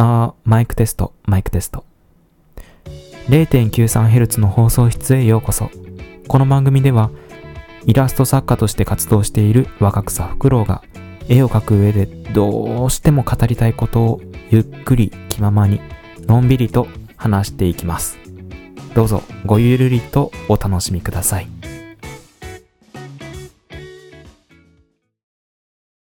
あー、マイクテスト、マイクテスト。0.93Hz の放送室へようこそ。この番組では、イラスト作家として活動している若草フクロウが、絵を描く上でどうしても語りたいことをゆっくり気ままに、のんびりと話していきます。どうぞごゆるりとお楽しみください。